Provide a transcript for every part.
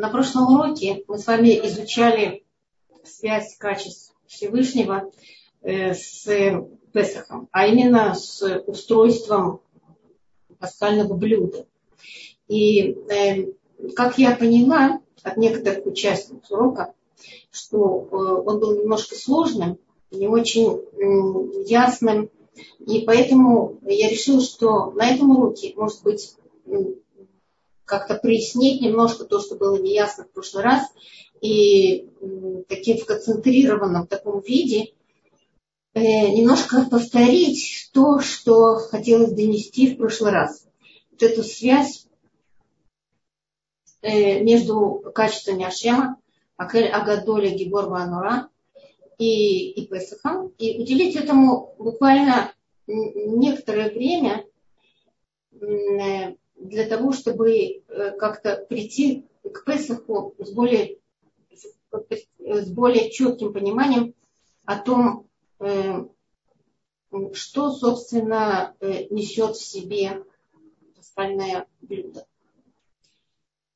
на прошлом уроке мы с вами изучали связь качеств Всевышнего э, с Песохом, а именно с устройством пасхального блюда. И э, как я поняла от некоторых участников урока, что э, он был немножко сложным, не очень ясным, и поэтому я решила, что на этом уроке, может быть, как-то прояснить немножко то, что было неясно в прошлый раз, и таким в концентрированном таком виде э, немножко повторить то, что хотелось донести в прошлый раз. Вот эту связь э, между качествами Ашема, Агадоля, Гибор, Ванура и, и Песахом, и уделить этому буквально некоторое время э, для того, чтобы э, как-то прийти к Песаху с более, с более четким пониманием о том, э, что, собственно, несет в себе пасхальное блюдо.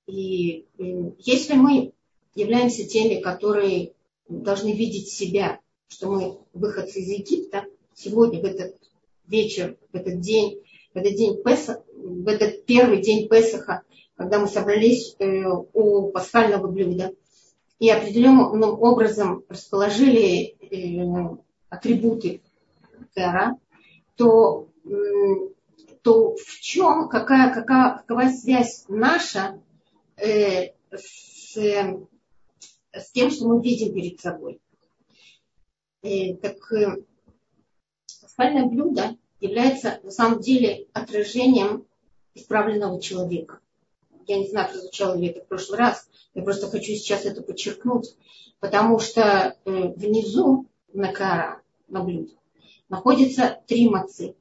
И если мы являемся теми, которые должны видеть себя, что мы выходцы из Египта, сегодня, в этот вечер, в этот день, в этот день Песах, в этот первый день Песаха, когда мы собрались э, у пасхального блюда и определенным образом расположили э, атрибуты Тера, то, то в чем, какая, какая, какова связь наша э, с с тем, что мы видим перед собой. Так спальное блюдо является на самом деле отражением исправленного человека. Я не знаю, прозвучало ли это в прошлый раз, я просто хочу сейчас это подчеркнуть, потому что э, внизу на кара, на блюде, находятся три мацы.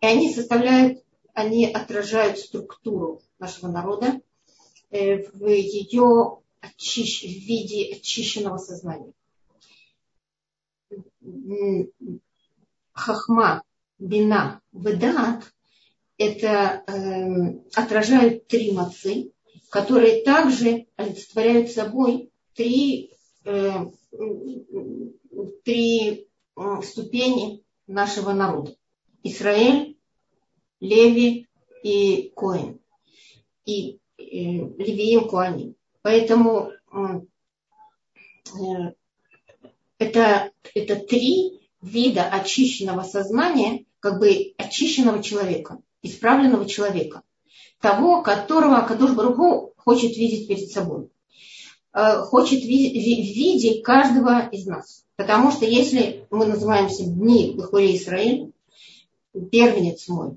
И они составляют, они отражают структуру нашего народа э, в ее очищ... в виде очищенного сознания. Хахма, бина, ведат – это э, отражают три мацы, которые также олицетворяют собой три, э, три э, ступени нашего народа. Израиль, Леви и Коин. И э, Левиим Коаним. Поэтому э, это, это три вида очищенного сознания, как бы очищенного человека, исправленного человека, того, которого Кадуш Баруху хочет видеть перед собой, э, хочет видеть каждого из нас. Потому что если мы называемся Дни Бахуре Израиль, первенец мой,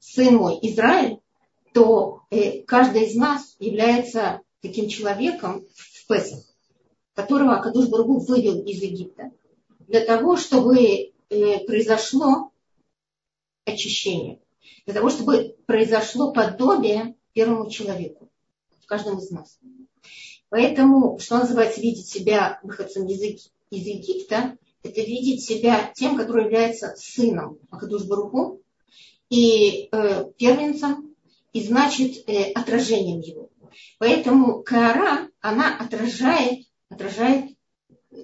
сын мой Израиль, то э, каждый из нас является таким человеком в Песах, которого Акадуш Бургу вывел из Египта, для того, чтобы э, произошло очищение, для того, чтобы произошло подобие первому человеку, в каждом из нас. Поэтому, что называется, видеть себя выходцем из Египта, это видеть себя тем, который является сыном Акадуш Баруху и э, первенцем и значит э, отражением его. Поэтому кара, она отражает, отражает э,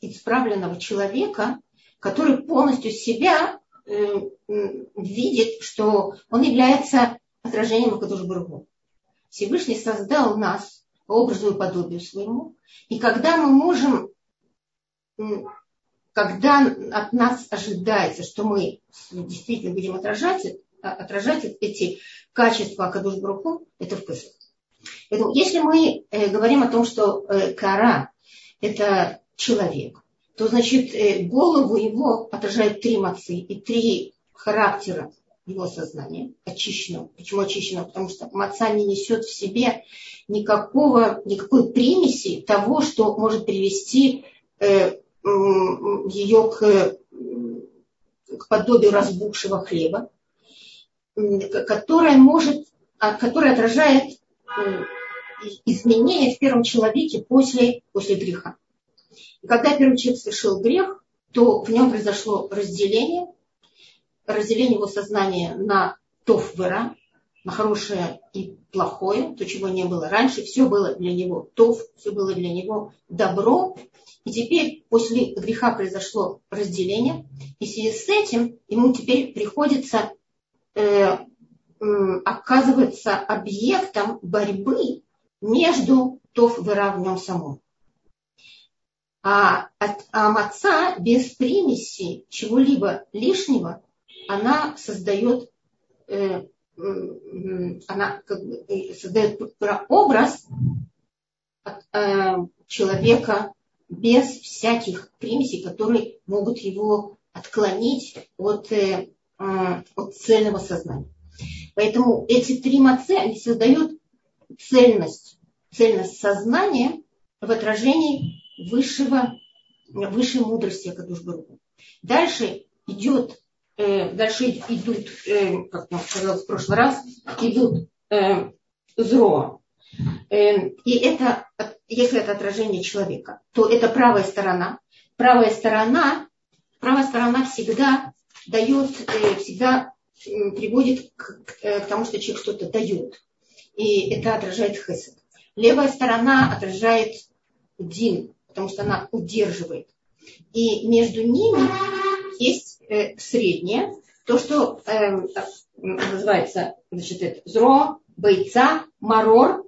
исправленного человека, который полностью себя видит, что он является отражением Акадуш Бургу. Всевышний создал нас по образу и подобию своему. И когда мы можем, когда от нас ожидается, что мы действительно будем отражать, отражать эти качества Акадуш Бруху, это в. Поэтому если мы э, говорим о том, что э, кара – это человек, то значит э, голову его отражают три мацы и три характера его сознания очищенного. Почему очищенного? Потому что маца не несет в себе никакого, никакой примеси того, что может привести э, ее к, к подобию разбухшего хлеба которая может, а, которая отражает изменения в первом человеке после, после греха. И когда первый человек совершил грех, то в нем произошло разделение, разделение его сознания на тоф вера, на хорошее и плохое, то, чего не было раньше, все было для него тов, все было для него добро. И теперь после греха произошло разделение, и в связи с этим ему теперь приходится э, оказываться объектом борьбы между тов и ра в нем самом. А, а маца без примеси чего-либо лишнего, она создает, э, она как бы э, создает образ э, человека без всяких примесей, которые могут его отклонить от, э, от цельного сознания. Поэтому эти три мацы, они создают цельность, цельность сознания в отражении высшего, высшей мудрости Акадушбару. Дальше идет, э, дальше идут, э, как я сказала в прошлый раз, идут э, зро. Э, и это, если это отражение человека, то это правая сторона. Правая сторона, правая сторона всегда дает, э, всегда приводит к, э, к тому, что человек что-то дает. И это отражает хесед. Левая сторона отражает дин, потому что она удерживает. И между ними есть э, среднее, то, что э, называется значит, это, зро, бойца, марор,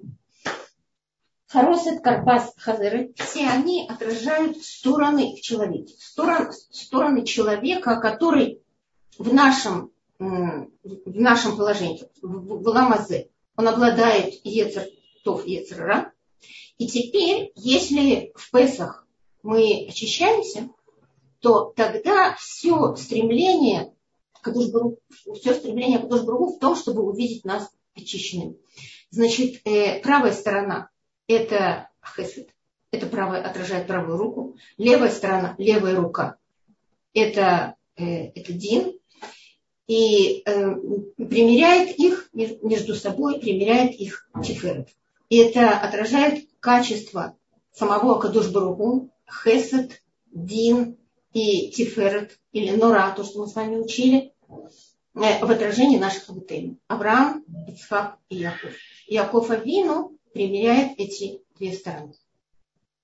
Харосет, Карпас, Хазеры, все они отражают стороны в человеке. Сторон, стороны человека, который в нашем в нашем положении, в, ламазе, он обладает Ецер Тов Ецерра. И теперь, если в Песах мы очищаемся, то тогда все стремление все стремление к в том, чтобы увидеть нас очищенными. Значит, э, правая сторона – это хесед, это правая, отражает правую руку. Левая сторона, левая рука – это, э, это дин, и э, примеряет их между собой, примеряет их тиферет. И это отражает качество самого Акадуш Баругу, Хесед, Дин и Тиферет, или Нора, то, что мы с вами учили, э, в отражении наших абутелей. Авраам, Ицхак и Яков. Яков Авину примеряет эти две стороны.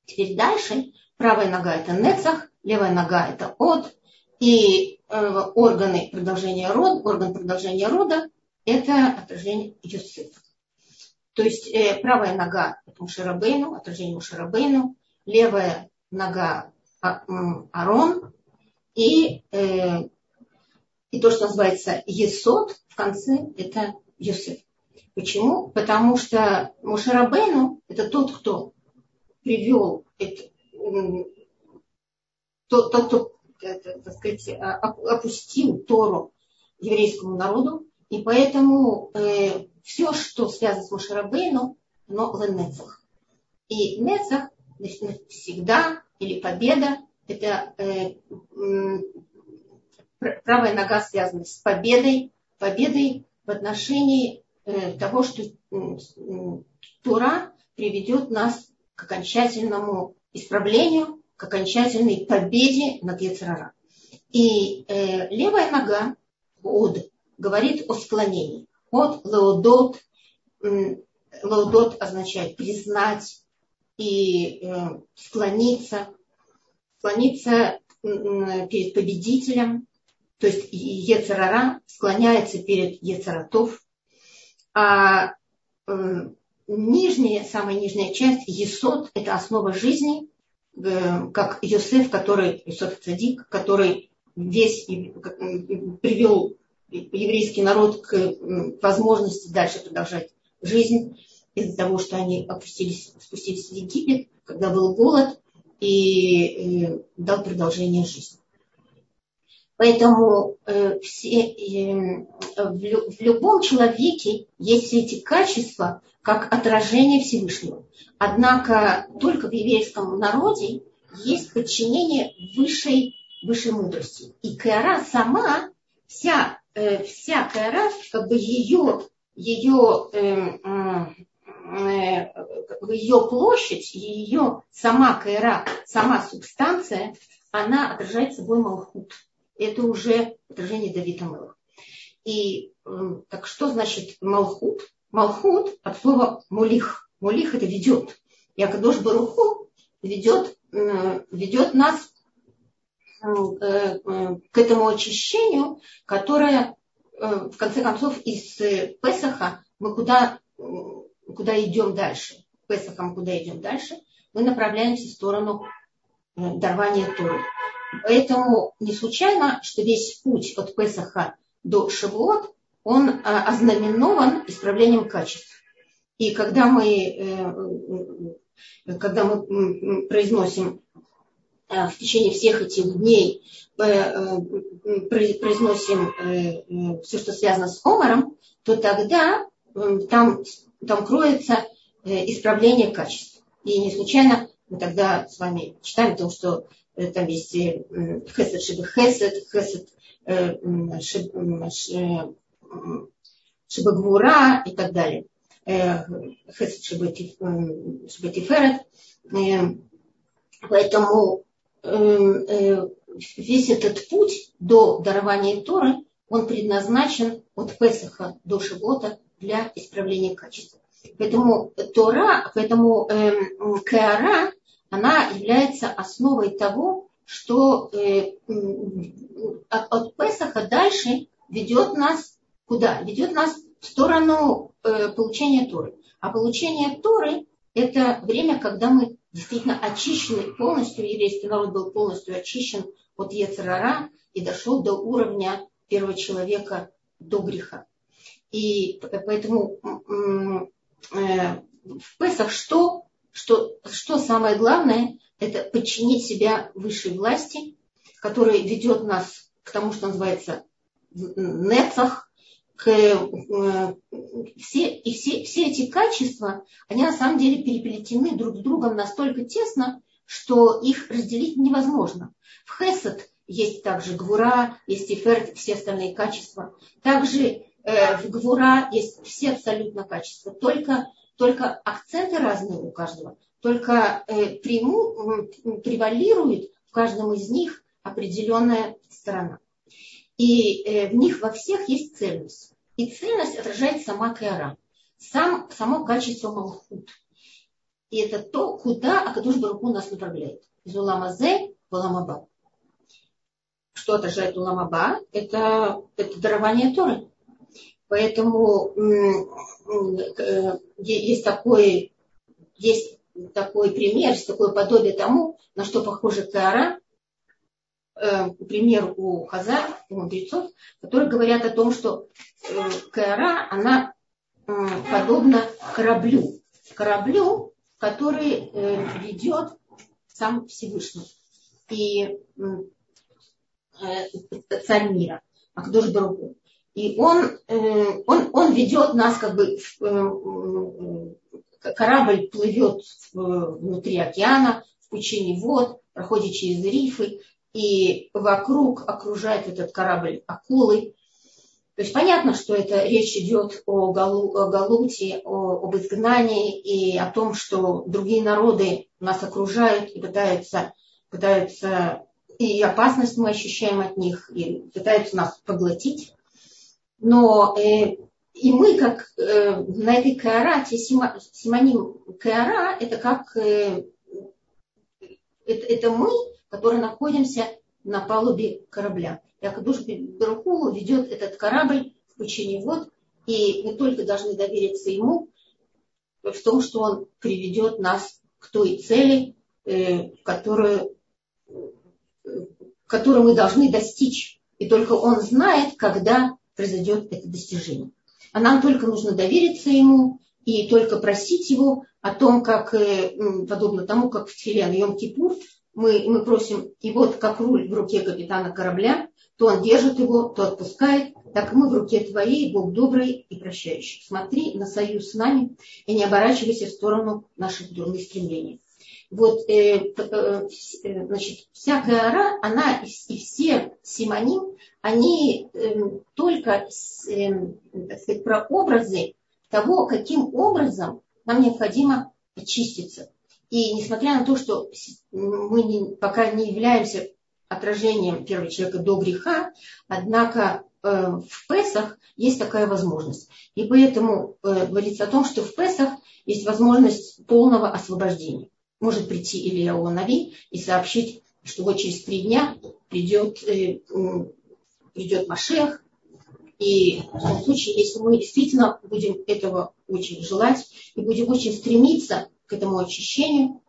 Теперь дальше. Правая нога это Нецах, левая нога это От. И Э, органы продолжения рода, орган продолжения рода – это отражение Юсефа. То есть э, правая нога – это Мушарабейну, отражение Мушарабейну, левая нога а, – Арон, и, э, и то, что называется Есот, в конце – это Юсеф. Почему? Потому что Мушарабейну – это тот, кто привел это, тот, тот, кто так сказать, а, опустил Тору еврейскому народу, и поэтому э, все, что связано с Машарабейну, оно ленецах. И нецах значит, всегда или победа, это э, правая нога связана с победой, победой в отношении э, того, что Тура приведет нас к окончательному исправлению к окончательной победе над Ецерара. И э, левая нога, от, говорит о склонении. От леодот, леодот означает признать и э, склониться, склониться перед победителем, то есть Ецерара склоняется перед Ецератов, а э, нижняя, самая нижняя часть, Есот, это основа жизни, Э, как Йосеф, который, Йосеф Цадик, который весь привел еврейский народ к возможности дальше продолжать жизнь из-за того, что они опустились, спустились в Египет, когда был голод, и, э, дал продолжение жизни. Поэтому э, все, э, в, любом человеке есть все эти качества, как отражение Всевышнего. Однако только в еврейском народе есть подчинение высшей, высшей мудрости. И Каара сама, вся, э, вся Каара, как бы ее, ее, ее площадь, ее сама Каара, сама субстанция, она отражает собой Малхут. Это уже отражение Давида Мелах. И так что значит Малхут? Малхут от слова мулих. Мулих это ведет. И Акадош Баруху ведет, ведет нас к этому очищению, которое в конце концов из Песаха мы куда, куда идем дальше. Песахом куда идем дальше, мы направляемся в сторону дарования Торы. Поэтому не случайно, что весь путь от Песаха до Шавуот, он ознаменован исправлением качеств. И когда мы, э, когда мы произносим э, в течение всех этих дней э, произносим все, что связано с омором, то тогда там, там кроется исправление качеств. И не случайно мы тогда с вами читаем о том, что там есть хесед шибы хесед, хесед шибагвура и так далее. Хесед шибатиферет. Поэтому весь этот путь до дарования Торы, он предназначен от Песаха до Шивота для исправления качества. Поэтому Тора, поэтому э, Кеара, она является основой того, что э, от, от Песаха дальше ведет нас куда? Ведет нас в сторону э, получения Торы. А получение Торы – это время, когда мы действительно очищены полностью, еврейский народ был полностью очищен от Ецерара и дошел до уровня первого человека до греха. И поэтому э, в Песах что, что, что самое главное, это подчинить себя высшей власти, которая ведет нас к тому, что называется нецах, к, э, все, и все, все эти качества, они на самом деле переплетены друг с другом настолько тесно, что их разделить невозможно. В Хесед есть также Гвура, есть Иферт, все остальные качества. Также э, в Гвура есть все абсолютно качества. Только, только акценты разные у каждого. Только э, приму, превалирует в каждом из них определенная сторона. И э, в них во всех есть цельность. И цельность отражает сама Кэра, сам, само качество Малхут. И это то, куда Акадуш Баруху нас направляет. Из Улама Зе в Уламаба. Что отражает Уламаба? Это, это дарование Торы. Поэтому есть такой, есть такой пример, есть такое подобие тому, на что похожа Кара, пример у Хазар, у мудрецов, которые говорят о том, что э, Кара, она э, подобна кораблю. Кораблю, который э, ведет сам Всевышний. И э, царь мира, Акдош Баруху. И он, э, он, он ведет нас как бы, э, корабль плывет внутри океана, в пучине вод, проходит через рифы, и вокруг окружает этот корабль акулы. То есть понятно, что это речь идет о, Галу, о Галуте, о, об изгнании и о том, что другие народы нас окружают и пытаются, пытаются и опасность мы ощущаем от них, и пытаются нас поглотить. Но э, и мы, как э, на этой каорате, симоним каора, это как э, это, это мы, которые находимся на палубе корабля. И Акадуш Берухулу ведет этот корабль в пучине вод, и мы только должны довериться ему в том, что он приведет нас к той цели, э, которую, которую мы должны достичь. И только он знает, когда произойдет это достижение. А нам только нужно довериться ему и только просить его о том, как, э, подобно тому, как в Тфиле Йом-Кипур, мы, мы просим, и вот как руль в руке капитана корабля, то он держит его, то отпускает, так мы в руке твоей, Бог добрый и прощающий. Смотри на союз с нами и не оборачивайся в сторону наших дурных стремлений. Вот, э, э, э значит, вся гора, она и, все симоним, они э, только э, так сказать, про образы того, каким образом нам необходимо очиститься. И несмотря на то, что мы не, пока не являемся отражением первого человека до греха, однако в Песах есть такая возможность. И поэтому говорится о том, что в Песах есть возможность полного освобождения. Может прийти Илья Нави и сообщить, что вот через три дня придет, придет Машех, и в том случае, если мы действительно будем этого очень желать и будем очень стремиться к этому очищению,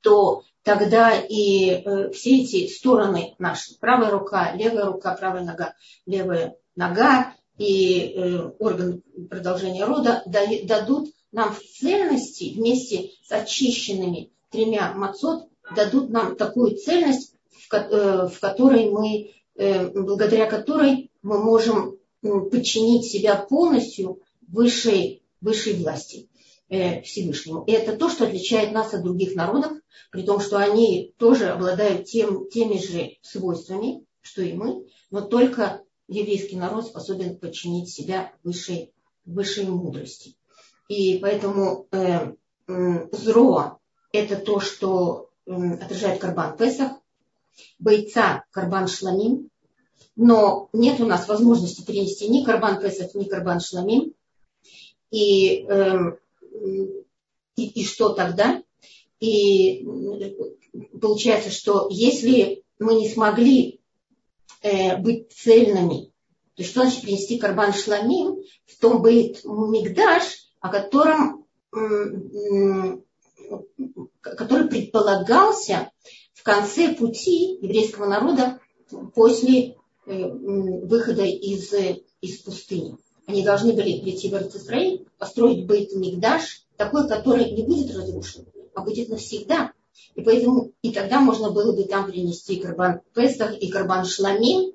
то тогда и э, все эти стороны наши, правая рука, левая рука, правая нога, левая нога и э, орган продолжения рода дадут нам в цельности вместе с очищенными тремя мацот, дадут нам такую цельность, в, э, в которой мы, э, благодаря которой мы можем подчинить себя полностью высшей, высшей власти э, Всевышнему. И это то, что отличает нас от других народов, при том, что они тоже обладают тем, теми же свойствами, что и мы, но только еврейский народ способен подчинить себя высшей, высшей мудрости. И поэтому э, э, зро – это то, что э, отражает Карбан Песах, бойца Карбан Шламим, но нет у нас возможности перенести ни карбан Песах, ни карбан Шламим. И, э, и, и что тогда? И получается, что если мы не смогли э, быть цельными, то что значит принести карбан Шламим в том будет Мигдаш, о котором который предполагался в конце пути еврейского народа после Э, выхода из, из пустыни. Они должны были прийти в Израиль, построить Бейт Мигдаш, такой, который не будет разрушен, а будет навсегда. И поэтому и тогда можно было бы там принести Карбан Песах и Карбан Шламим.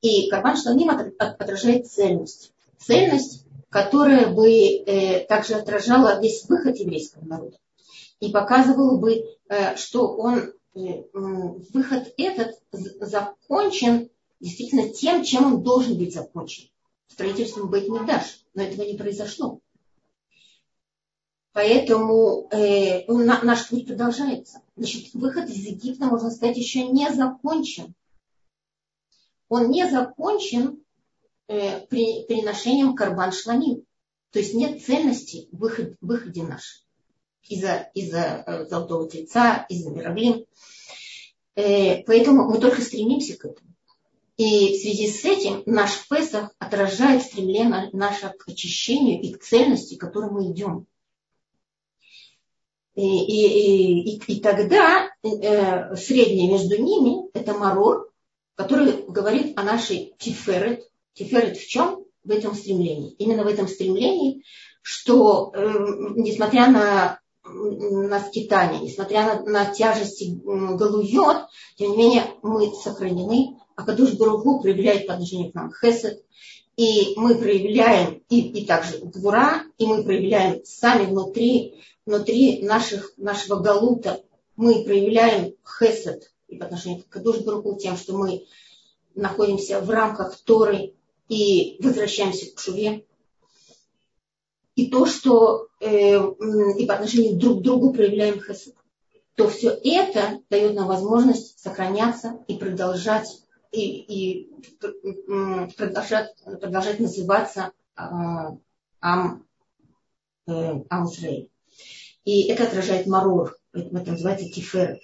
И Карбан Шламим отражает цельность. Цельность, которая бы э, также отражала весь выход еврейского народа. И показывала бы, э, что он, э, выход этот закончен действительно тем, чем он должен быть закончен. Строительством быть не дашь, но этого не произошло. Поэтому э, наш путь продолжается. Значит, выход из Египта, можно сказать, еще не закончен. Он не закончен э, при приношением карбан шламим. То есть нет ценности в выходе, выходе нашем из-за из э, золотого тельца, из-за мировлин. Э, поэтому мы только стремимся к этому. И в связи с этим наш Песах отражает стремление наше к очищению и к цельности, к которой мы идем. И, и, и, и тогда э, среднее между ними это марор, который говорит о нашей тиферет. Тиферет в чем? В этом стремлении. Именно в этом стремлении, что э, несмотря на на скитание, несмотря на, на тяжести галует, тем не менее мы сохранены а Кадуш Баруху проявляет по отношению к нам хесед, и мы проявляем, и, и также гвура, и мы проявляем сами внутри, внутри наших, нашего галута, мы проявляем хесед и по отношению к Кадуш Баруху тем, что мы находимся в рамках Торы и возвращаемся к Шуве. И то, что э, и по отношению друг к другу проявляем хесед, то все это дает нам возможность сохраняться и продолжать и, и продолжать, продолжать называться а, Ам, э. И это отражает Марор, это называется Тифер.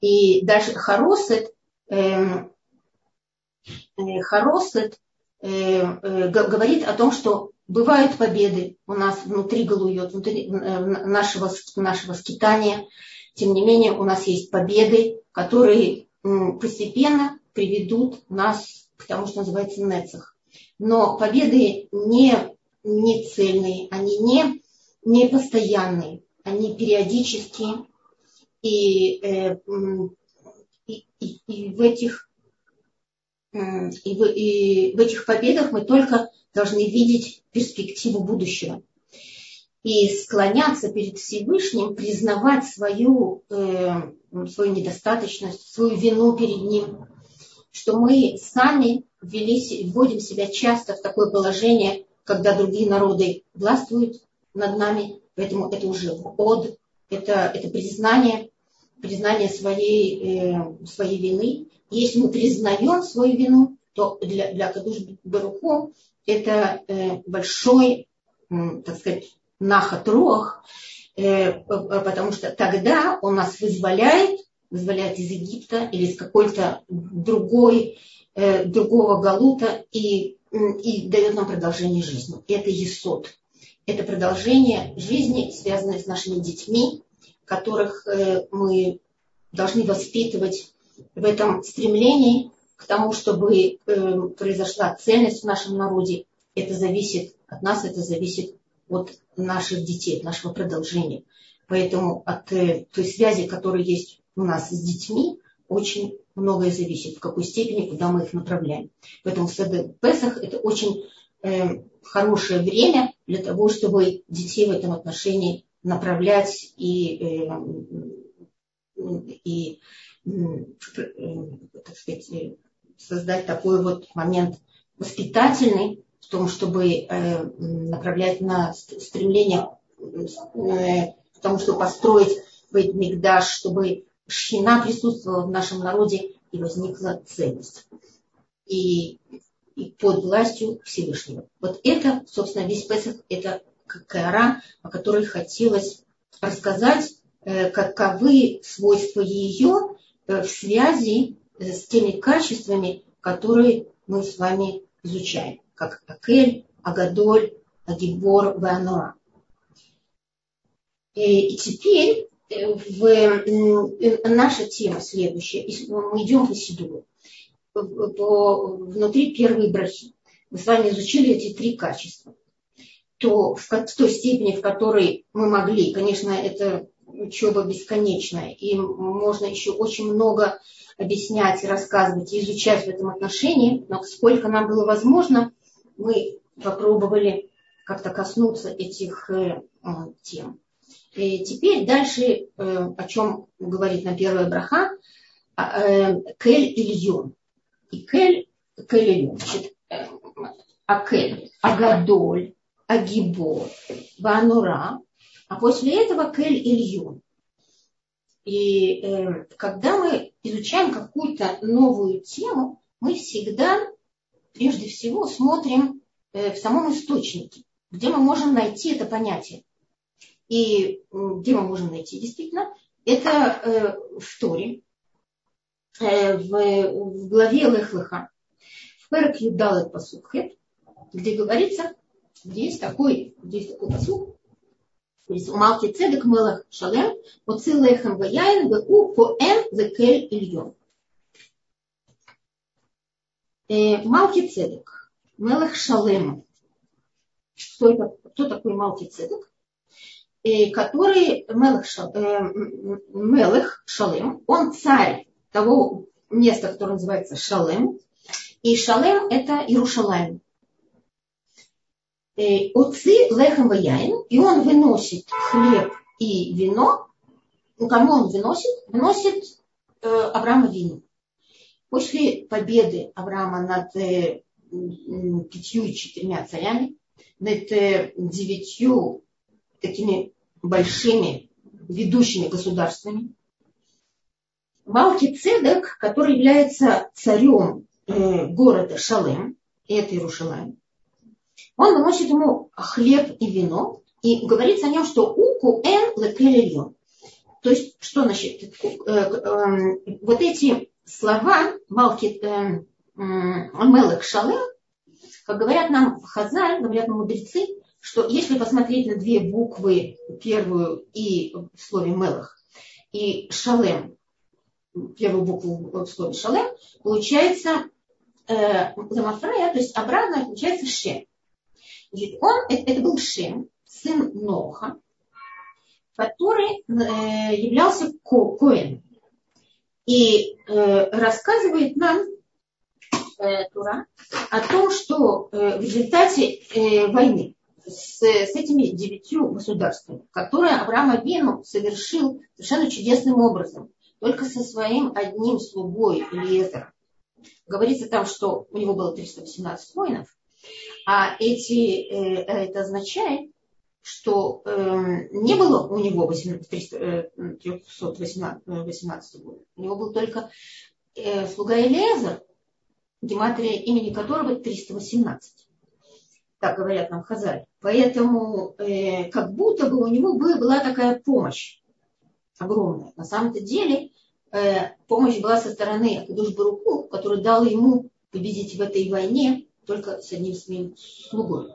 И даже Харосет, эм, э, Харосет э, э, говорит о том, что бывают победы у нас внутри Галует, внутри э, нашего, нашего скитания. Тем не менее, у нас есть победы, которые постепенно приведут нас к тому, что называется нецах. Но победы не, не цельные, они не, не постоянные, они периодические. И, э, и, и, и в этих и в, и в этих победах мы только должны видеть перспективу будущего и склоняться перед Всевышним, признавать свою, э, свою недостаточность, свою вину перед Ним, что мы сами ввели, вводим себя часто в такое положение, когда другие народы властвуют над нами, поэтому это уже от, это, это признание, признание своей, э, своей вины. Если мы признаем свою вину, то для, для Кадуш Баруху это э, большой, так сказать, нахат рох, э, потому что тогда он нас вызволяет, вызволяет из Египта или из какой-то другой, э, другого галута и, и дает нам продолжение жизни. Это Есот. Это продолжение жизни, связанное с нашими детьми, которых мы должны воспитывать в этом стремлении к тому, чтобы произошла ценность в нашем народе. Это зависит от нас, это зависит от наших детей, от нашего продолжения. Поэтому от э, той связи, которая есть у нас с детьми, очень многое зависит, в какой степени, куда мы их направляем. Поэтому Песах это очень э, хорошее время для того, чтобы детей в этом отношении направлять и, э, и э, так сказать, э, создать такой вот момент воспитательный, в том, чтобы э, направлять на стремление э, к тому, чтобы построить Мигдаш, чтобы шхина присутствовала в нашем народе и возникла ценность. И, и под властью Всевышнего. Вот это, собственно, весь Песах, это кара, о которой хотелось рассказать, э, каковы свойства ее в связи с теми качествами, которые мы с вами изучаем как Акель, Агадоль, Агибор, Вануа. И, теперь э, в, наша тема следующая. Мы идем по Сидуру. Внутри первой брахи. Мы с вами изучили эти три качества. То в, в той степени, в которой мы могли, конечно, это учеба бесконечная, и можно еще очень много объяснять, рассказывать и изучать в этом отношении, но сколько нам было возможно – мы попробовали как-то коснуться этих э, тем. И теперь дальше, э, о чем говорит на первая браха, а, э, Кель Ильон. И Кель, Кель Ильон. Значит, э, Акель, Агадоль, Агибор, Ванура. А после этого Кель Ильон. И э, когда мы изучаем какую-то новую тему, мы всегда прежде всего смотрим э, в самом источнике, где мы можем найти это понятие. И где мы можем найти действительно, это э, в Торе, э, в, главе Лехлыха, в Перек Юдалет Пасукхет, где говорится, где есть такой, где есть такой посук, Умалки цедек мелах шалем, оци лехем ваяин, веу поэм векель ильон. Э, Малки Цедек, Мелех Шалем. Кто, это, кто такой Малки Цедек? Э, который Мелех, Шал, э, Мелех Шалем, он царь того места, которое называется Шалем. И Шалем это Иерушалайм. Оци лехем яин, и он выносит хлеб и вино. Ну, кому он выносит? Выносит э, Авраама вину. После победы Авраама над э, пятью и четырьмя царями, над э, девятью такими большими ведущими государствами, Малки Цедек, который является царем э, города Шалем, это Иерушалаем, он выносит ему хлеб и вино, и говорится о нем, что уку эн лекелельон. То есть, что значит, вот эти слова Малки э, Мелек Шалем, как говорят нам Хазаль, говорят нам мудрецы, что если посмотреть на две буквы, первую и в слове Мелах, и Шалем, первую букву в слове Шалем, получается э, Замафрея, то есть обратно получается Шем. Значит, он, это, это был Шем, сын Ноха, который э, являлся ко, Коэн и э, рассказывает нам э, Тура о том, что э, в результате э, войны с, с этими девятью государствами, которые Авраам Авину совершил совершенно чудесным образом, только со своим одним слугой Элиезером. Говорится там, что у него было 318 воинов, а эти, э, это означает, что э, не было у него 318 года. У него был только э, слуга Элиезер, гематрия имени которого 318. Так говорят нам Хазаль. Поэтому э, как будто бы у него была такая помощь огромная. На самом-то деле э, помощь была со стороны Акадуш Баруку, который дал ему победить в этой войне только с одним своим слугой.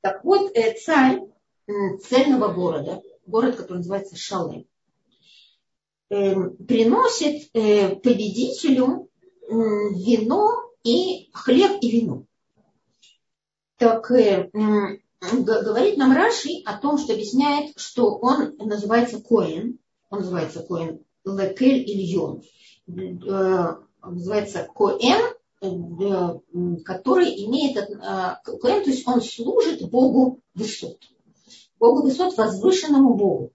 Так вот, э, царь э, цельного города, город, который называется Шалем, э, приносит э, победителю э, вино и хлеб и вино. Так э, говорит нам Раши о том, что объясняет, что он называется Коэн, он называется Коэн Лекель Ильон, э, называется Коэн, э, который имеет, Коэн, то есть он служит Богу высот. Богу высот, возвышенному Богу.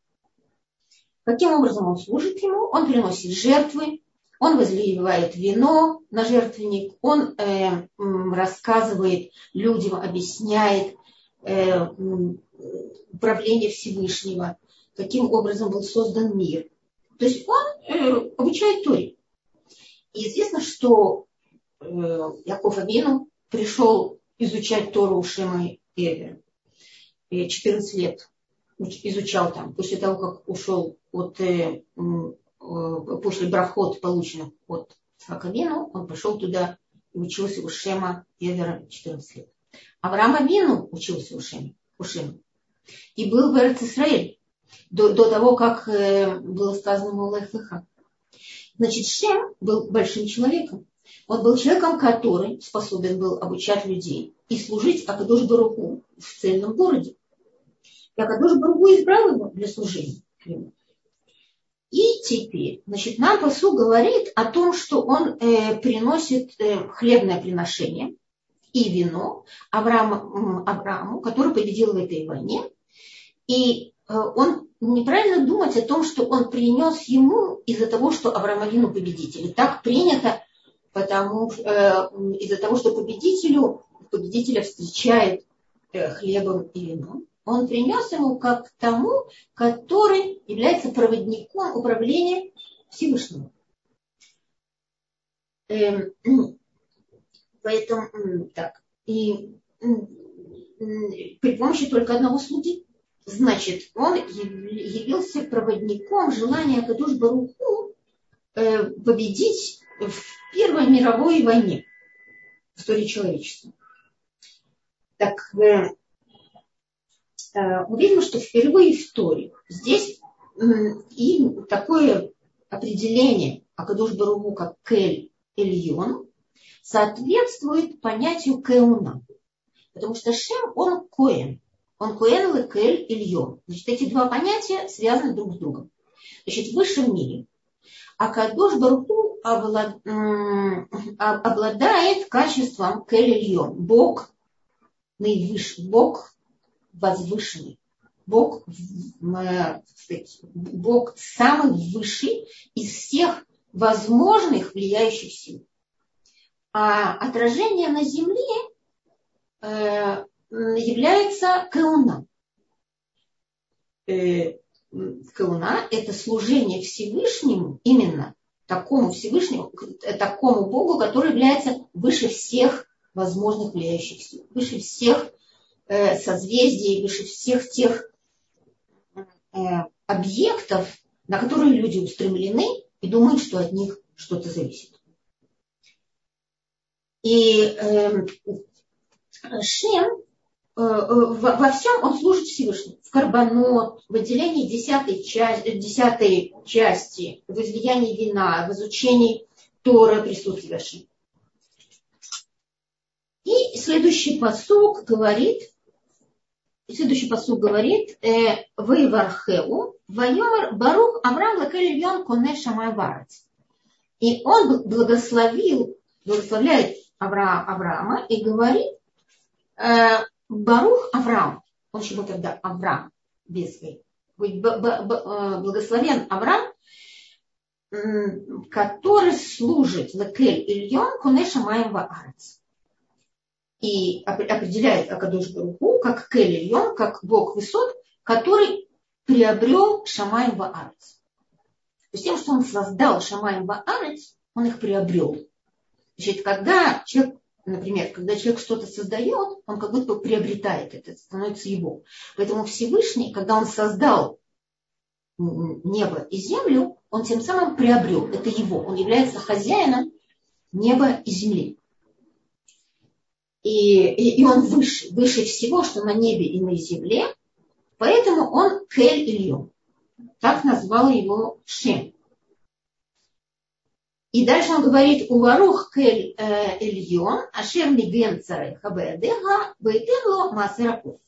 Каким образом он служит ему? Он приносит жертвы, он возливает вино на жертвенник, он э, рассказывает людям, объясняет э, управление Всевышнего, каким образом был создан мир. То есть он э, обучает Торе. И известно, что э, Яков Авину пришел изучать Тору у Шема Эвера. 14 лет изучал там, после того, как ушел от Э, после брахот, полученных от Цхакавину, он пошел туда и учился у Шема Эвера 14 лет. Авраам Авину учился у Шема, у Шема. И был в Эрцисраэль до, до того, как э, было сказано Мулех Леха. Значит, Шем был большим человеком. Он был человеком, который способен был обучать людей и служить Акадош Баруху в цельном городе. И Акадош Баруху избрал его для служения. И теперь, значит, нам посу говорит о том, что он э, приносит э, хлебное приношение и вино Аврааму, Аврааму, который победил в этой войне. И э, он неправильно думать о том, что он принес ему из-за того, что Авраам Авину победитель. Так принято, потому э, из-за того, что победителю, победителя встречает э, хлебом и вином он принес ему как тому, который является проводником управления Всевышнего. Эм, поэтому так. И при помощи только одного слуги. Значит, он явился проводником желания Кадуш Баруху э, победить в Первой мировой войне в истории человечества. Так, э, увидим, что впервые в истории здесь и такое определение Акадуш Баругу как Кель Эльон соответствует понятию Кеуна. Потому что Шем, он Коэн. Он Коэн Лекель Ильон. Значит, эти два понятия связаны друг с другом. Значит, в высшем мире Акадош Баруху обладает качеством Кель Ильон. Бог наивысший, Бог возвышенный. Бог, Бог самый высший из всех возможных влияющих сил. А отражение на земле э, является кауна. Э, кауна – это служение Всевышнему, именно такому Всевышнему, такому Богу, который является выше всех возможных влияющих сил, выше всех Э, созвездий, выше всех тех э, объектов, на которые люди устремлены и думают, что от них что-то зависит. И э, Шем э, во всем он служит Всевышнему. В карбонот, в отделении десятой, части, десятой части, в излиянии вина, в изучении Тора присутствия Шем. И следующий посок говорит, следующий посуд говорит, э, Вейвархеу, Вайомар Барух Авраам Лакель Коне Шамай Варец. И он благословил, благословляет Авраам, Авраама и говорит, э, Барух Авраам, он был тогда Авраам, без э, благословен Авраам, который служит Лекель Ильон Коне Шамай Варец и определяет Акадош Баруху как Келильон, как Бог высот, который приобрел Шамаем Ваарец. То есть тем, что он создал Шамаем Ваарец, он их приобрел. Значит, когда человек, например, когда человек что-то создает, он как будто бы приобретает это, становится его. Поэтому Всевышний, когда он создал небо и землю, он тем самым приобрел, это его, он является хозяином неба и земли. И, и, и он выше, выше всего, что на небе и на земле, поэтому он Кель Ильон. Так назвал его Шем. И дальше он говорит, Уварух кель э, эльон, ашер миген царай хабеадеха, бейтегло масераков.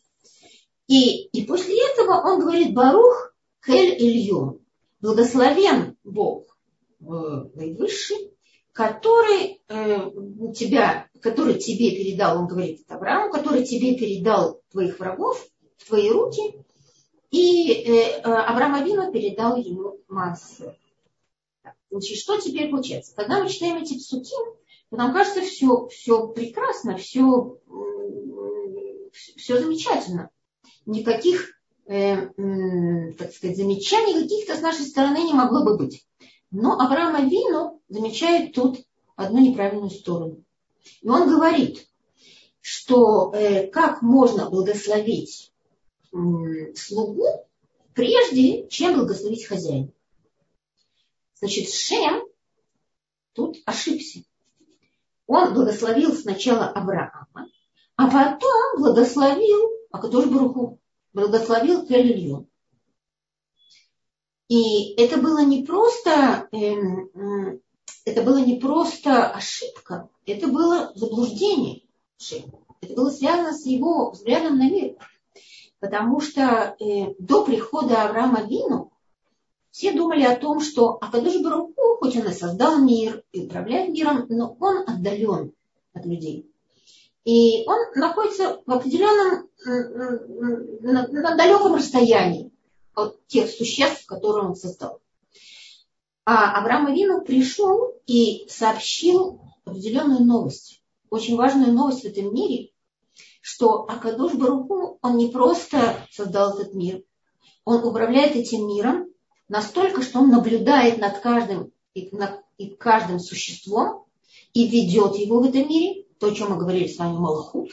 И, и после этого он говорит, Барух кель эльон, благословен Бог э, наивысший, который э, тебя, который тебе передал, он говорит это Аврааму, который тебе передал твоих врагов в твои руки, и э, Авраам Авину передал ему массу. Значит, что теперь получается? Когда мы читаем эти псуки, то нам кажется все, все прекрасно, все, все замечательно. Никаких, э, так сказать, замечаний каких-то с нашей стороны не могло бы быть. Но Авраам Авину замечает тут одну неправильную сторону. И он говорит, что э, как можно благословить э, слугу, прежде чем благословить хозяина. Значит, Шем тут ошибся. Он благословил сначала Авраама, а потом благословил Акадош Баруху, благословил Келильон. И это было не просто, э, это было не просто ошибка, это было заблуждение. Это было связано с его взглядом на мир. Потому что э, до прихода Авраама Вину все думали о том, что Акадыш Баруху, хоть он и создал мир и управляет миром, но он отдален от людей. И он находится в определенном, на, на далеком расстоянии от тех существ, которые он создал. А Авраам Авину пришел и сообщил определенную новость, очень важную новость в этом мире, что Акадуш Баруху, он не просто создал этот мир, он управляет этим миром настолько, что он наблюдает над каждым и, над, и каждым существом и ведет его в этом мире, то, о чем мы говорили с вами, Малахут.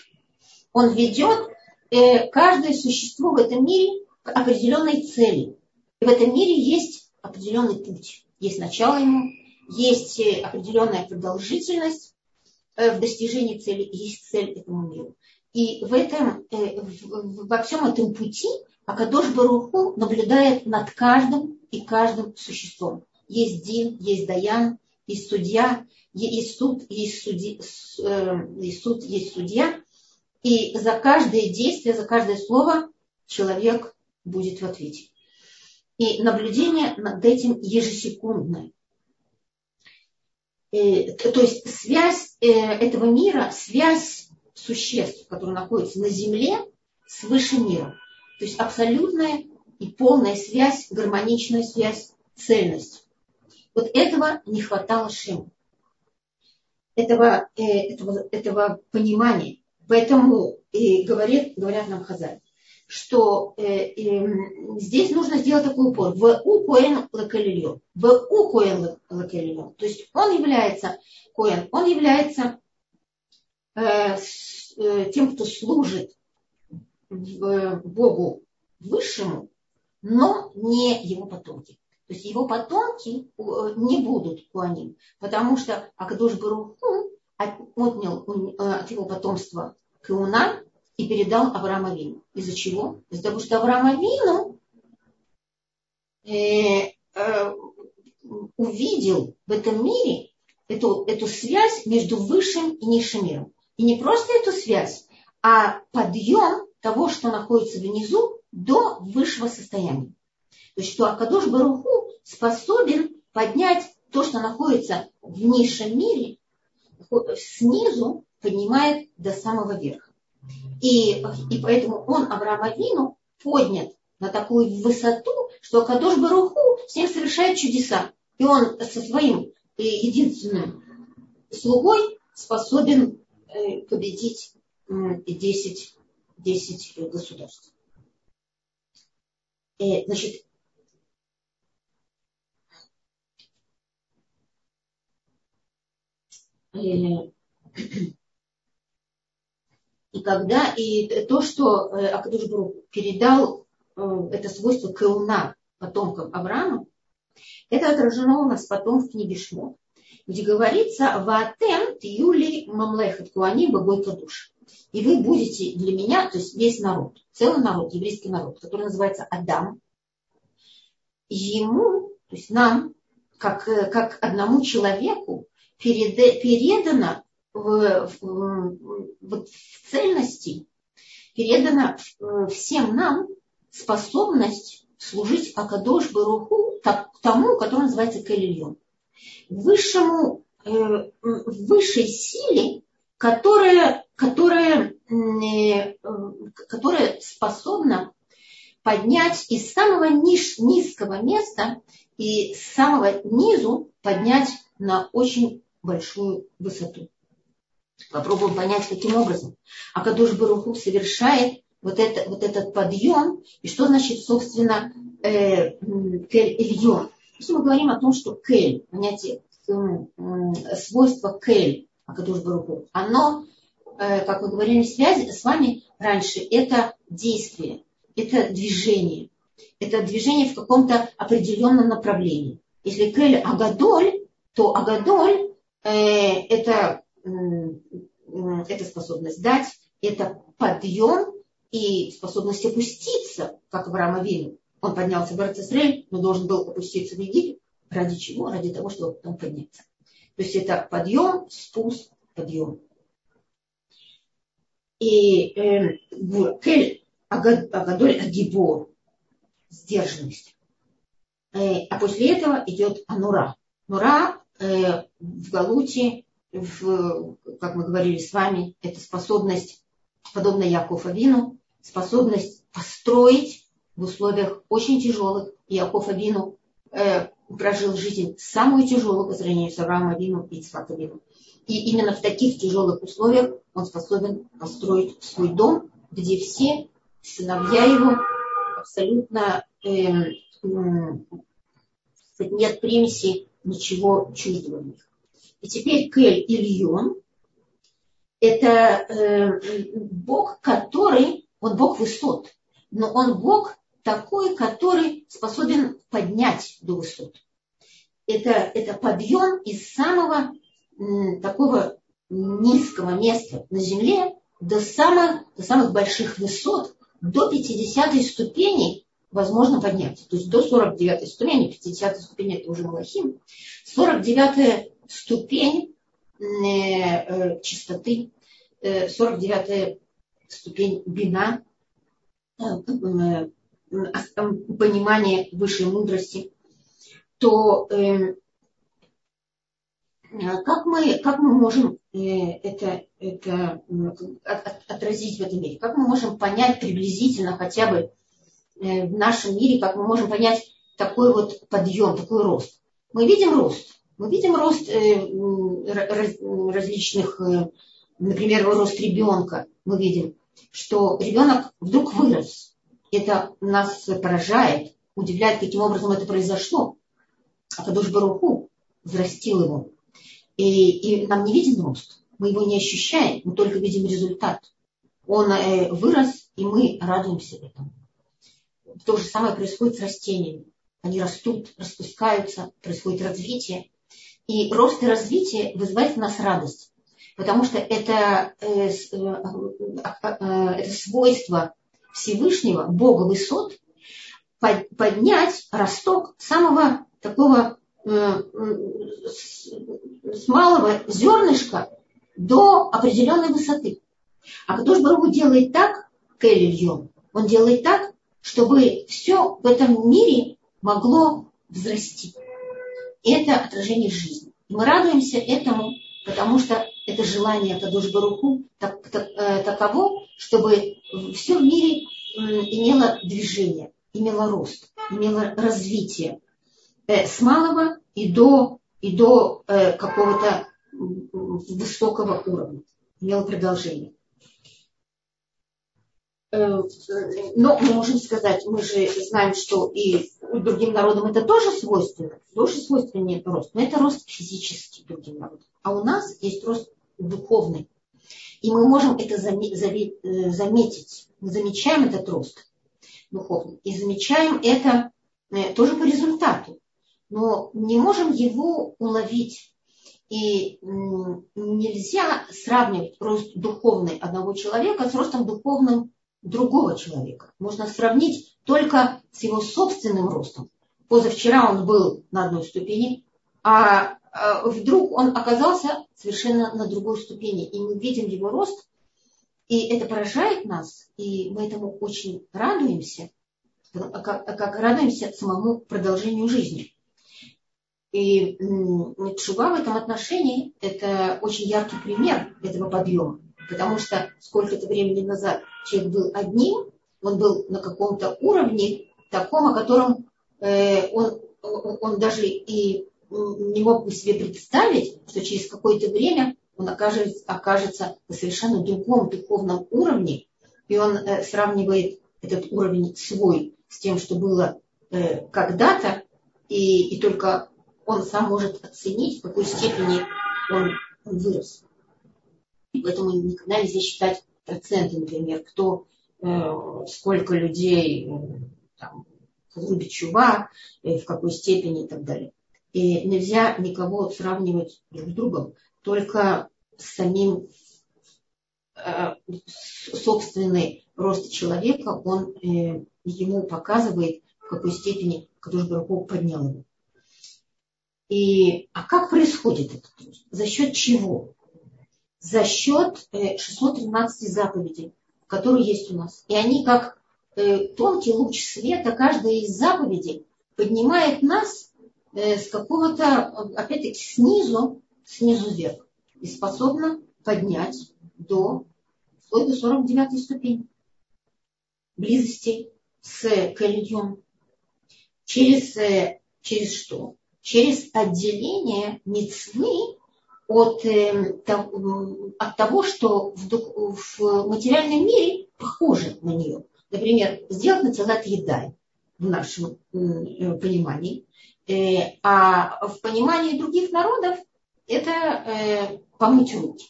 Он ведет э, каждое существо в этом мире к определенной цели. И в этом мире есть определенный путь. Есть начало ему, есть э, определенная продолжительность э, в достижении цели, есть цель этому миру. И в этом, э, во всем этом пути Акадош Баруху наблюдает над каждым и каждым существом. Есть Дин, есть Даян, есть судья, есть суд, есть, суди, есть суд, есть судья. И за каждое действие, за каждое слово человек будет в ответе. И наблюдение над этим ежесекундное. И, то есть связь э, этого мира, связь существ, которые находятся на Земле, с высшим миром. То есть абсолютная и полная связь, гармоничная связь, цельность. Вот этого не хватало Шему. Этого, э, этого, этого понимания. Поэтому и говорят, говорят нам Хазаль что э, э, здесь нужно сделать такой упор. В у коэн лакалильон. В у коэн лакалильон. То есть он является коэн, он является э, с, э, тем, кто служит в, Богу высшему, но не его потомки. То есть его потомки э, не будут куаним, потому что Акадош Баруху отнял э, от его потомства Кауна, и передал Авраама Вину. Из-за чего? Из-за того, что Авраама Вину э, э, увидел в этом мире эту, эту связь между высшим и низшим миром. И не просто эту связь, а подъем того, что находится внизу, до высшего состояния. То есть, что Акадош Баруху способен поднять то, что находится в низшем мире, снизу поднимает до самого верха. И, и поэтому он, Авраам Авину, поднят на такую высоту, что Кадош Баруху с ним совершает чудеса. И он со своим э, единственным слугой способен э, победить 10, 10 государств. Э, значит, и когда и то, что Акадуш передал это свойство Кауна потомкам Авраама, это отражено у нас потом в книге Шмот, где говорится «Ваатем тиюли мамлехет куани богой кадуш». И вы будете для меня, то есть весь народ, целый народ, еврейский народ, который называется Адам, ему, то есть нам, как, как одному человеку, передано в, в, в, цельности, передано всем нам способность служить Акадош Баруху тому, который называется Калильон. Высшему, э, высшей силе, которая, которая, э, которая способна поднять из самого ниж, низкого места и с самого низу поднять на очень большую высоту. Попробуем понять, каким образом. А Кадуш Баруху совершает вот, это, вот этот подъем, и что значит, собственно, э, кель ильон. Если мы говорим о том, что кель, понятие, э, свойство кель, Акадуш Баруху, оно, э, как мы говорили связи, с вами раньше, это действие, это движение. Это движение в каком-то определенном направлении. Если кель агадоль, то агадоль э, это, э, это способность дать, это подъем и способность опуститься, как Авраам Авину. Он поднялся в Арцисрель, но должен был опуститься в Египет. Ради чего? Ради того, чтобы потом подняться. То есть это подъем, спуск, подъем. И э, кель агадоль агибор, сдержанность. Э, а после этого идет анура. Нура э, в Галуте, в, как мы говорили с вами, это способность, подобно Яков Авину, способность построить в условиях очень тяжелых. Яков Авину э, прожил жизнь самую тяжелую по сравнению с Авраамом Авину и Авину. И именно в таких тяжелых условиях он способен построить свой дом, где все сыновья его абсолютно э, э, нет примеси ничего чуждого в них. И теперь Кель Ильон – это э, Бог, который он Бог высот, но он Бог такой, который способен поднять до высот. Это, это подъем из самого м, такого низкого места на земле до самых, до самых больших высот, до 50 ступени возможно поднять. То есть до 49 ступени, 50 ступень это уже Малахим. 49 ступень э, э, чистоты, э, 49 ступень бина, э, э, понимание высшей мудрости, то э, как мы, как мы можем это, это отразить в этом мире? Как мы можем понять приблизительно хотя бы в нашем мире, как мы можем понять такой вот подъем, такой рост? Мы видим рост. Мы видим рост различных, например, рост ребенка. Мы видим что ребенок вдруг вырос. Это нас поражает, удивляет, каким образом это произошло. А Кадуш Баруху взрастил его. И, и нам не виден рост. Мы его не ощущаем, мы только видим результат. Он э, вырос, и мы радуемся этому. То же самое происходит с растениями. Они растут, распускаются, происходит развитие. И рост и развитие вызывает в нас радость потому что это, э, э, э, это свойство Всевышнего, Бога высот, поднять росток самого такого с малого зернышка до определенной высоты. А же Баруху делает так, Келильем, он делает так, чтобы все в этом мире могло взрасти. Это отражение жизни. И мы радуемся этому, потому что это желание Кадуш Баруху так, так, э, таково, чтобы все в мире имело движение, имело рост, имело развитие э, с малого и до, и до э, какого-то высокого уровня, имело продолжение. Э, но мы можем сказать, мы же знаем, что и другим народам это тоже свойственно, тоже свойственный рост, но это рост физический другим народам. а у нас есть рост духовный. И мы можем это э, заметить. Мы замечаем этот рост духовный. И замечаем это э, тоже по результату. Но не можем его уловить. И нельзя сравнивать рост духовный одного человека с ростом духовным другого человека. Можно сравнить только с его собственным ростом. Позавчера он был на одной ступени, а вдруг он оказался совершенно на другой ступени. И мы видим его рост, и это поражает нас, и мы этому очень радуемся, как, как радуемся самому продолжению жизни. И Чува в этом отношении – это очень яркий пример этого подъема. Потому что сколько-то времени назад человек был одним, он был на каком-то уровне, таком, о котором э, он, он даже и не мог бы себе представить, что через какое-то время он окажется, окажется на совершенно другом духовном уровне, и он э, сравнивает этот уровень свой с тем, что было э, когда-то, и, и только он сам может оценить, в какой степени он, он вырос. Поэтому никогда нельзя считать проценты, например, кто, э, сколько людей э, любит чува, э, в какой степени и так далее. И нельзя никого сравнивать друг с другом, только с самим э, собственный рост человека, он э, ему показывает, в какой степени Кадуш Бараков поднял его. И, а как происходит это? За счет чего? За счет э, 613 заповедей, которые есть у нас. И они как э, тонкий луч света, каждая из заповедей поднимает нас Э, с какого-то, опять-таки, снизу, снизу вверх. И способна поднять до, вплоть до 49 ступени близости с Калидьем. Через, э, через что? Через отделение мецвы от, э, от того, что в, в материальном мире похоже на нее. Например, сделать натилат едай в нашем понимании. Э, а в понимании других народов это э, помыть руки,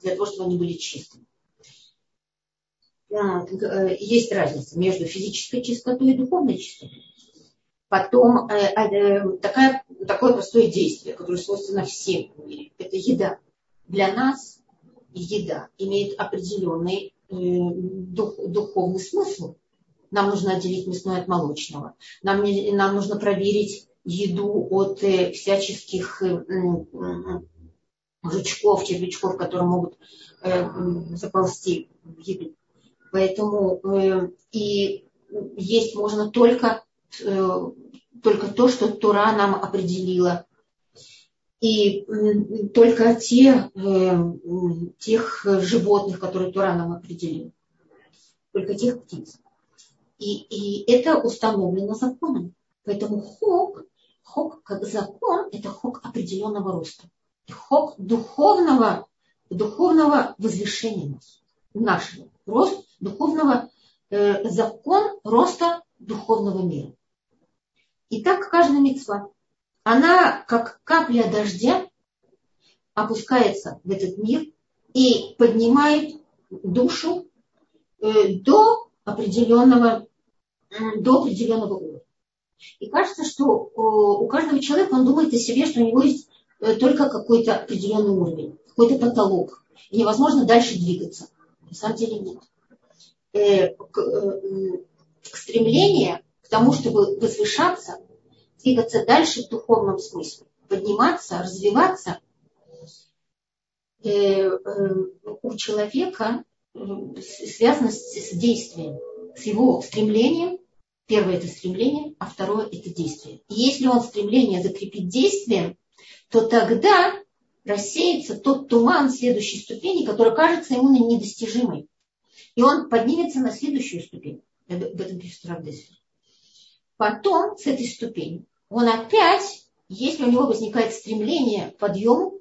для того, чтобы они были чистыми. Э, есть разница между физической чистотой и духовной чистотой. Потом такая, такое простое действие, которое свойственно всем в мире, это еда. Для нас еда имеет определенный дух, духовный смысл. Нам нужно отделить мясное от молочного. Нам, нам нужно проверить еду от э, всяческих э, жучков, червячков, которые могут э, заползти в еду. Поэтому и есть можно только, только то, что Тура нам определила. И только те, тех животных, которые Тура нам определила. Только тех птиц. И, и это установлено законом. Поэтому хок Хок как закон – это хок определенного роста. Хок духовного, духовного возвышения нас. Нашего. Рост духовного, э, закон роста духовного мира. И так каждая мецва, она как капля дождя опускается в этот мир и поднимает душу э, до определенного, до определенного уровня. И кажется, что э, у каждого человека он думает о себе, что у него есть э, только какой-то определенный уровень, какой-то потолок. И невозможно дальше двигаться. На самом деле нет. Э, стремление к тому, чтобы возвышаться, двигаться дальше в духовном смысле, подниматься, развиваться, у человека связано с действием, с его стремлением Первое – это стремление, а второе – это действие. И если он стремление закрепит действием, то тогда рассеется тот туман следующей ступени, который кажется ему недостижимой. И он поднимется на следующую ступень. Об этом пишет Равдесер. Потом с этой ступени он опять, если у него возникает стремление к подъему,